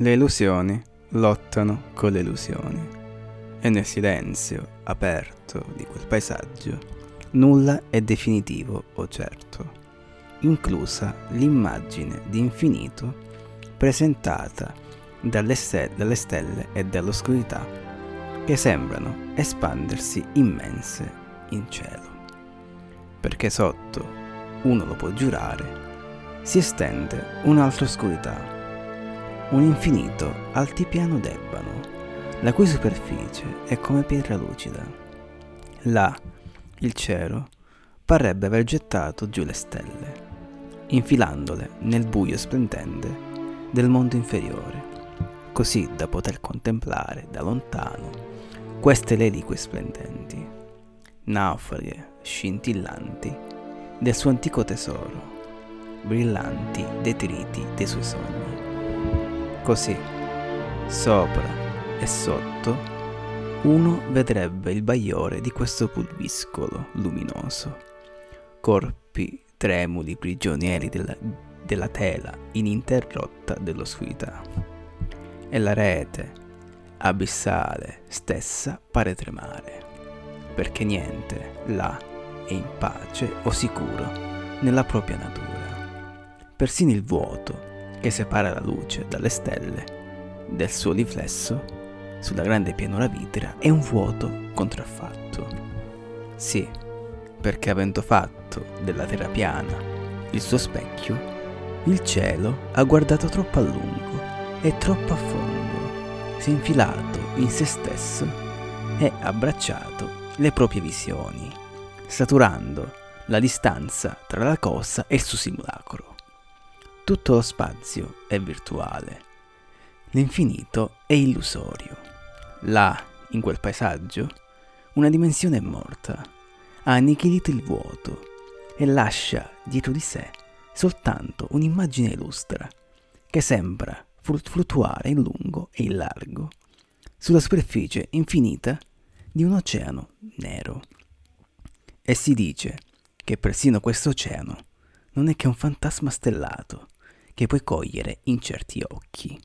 Le illusioni lottano con le illusioni e nel silenzio aperto di quel paesaggio nulla è definitivo o certo, inclusa l'immagine di infinito presentata dalle, ste- dalle stelle e dall'oscurità che sembrano espandersi immense in cielo. Perché sotto, uno lo può giurare, si estende un'altra oscurità un infinito altipiano d'ebano, la cui superficie è come pietra lucida. Là, il cielo parrebbe aver gettato giù le stelle, infilandole nel buio splendente del mondo inferiore, così da poter contemplare da lontano queste reliquie splendenti, naufraghe scintillanti del suo antico tesoro, brillanti detriti dei suoi sogni. Così, sopra e sotto, uno vedrebbe il bagliore di questo pulviscolo luminoso, corpi tremuli prigionieri della, della tela ininterrotta dell'oscurità. E la rete abissale stessa pare tremare, perché niente là è in pace o sicuro nella propria natura. Persino il vuoto che separa la luce dalle stelle del suo riflesso sulla grande pianura vitrea è un vuoto contraffatto. Sì, perché avendo fatto della terra piana il suo specchio, il cielo ha guardato troppo a lungo e troppo a fondo, si è infilato in se stesso e abbracciato le proprie visioni, saturando la distanza tra la cosa e il suo simulacro. Tutto lo spazio è virtuale. L'infinito è illusorio. Là, in quel paesaggio, una dimensione è morta, ha annichilito il vuoto e lascia dietro di sé soltanto un'immagine illustra che sembra fluttuare in lungo e in largo sulla superficie infinita di un oceano nero. E si dice che persino questo oceano non è che un fantasma stellato che puoi cogliere in certi occhi.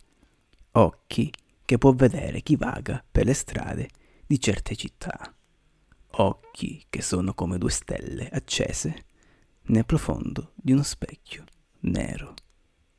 Occhi che può vedere chi vaga per le strade di certe città. Occhi che sono come due stelle accese nel profondo di uno specchio nero.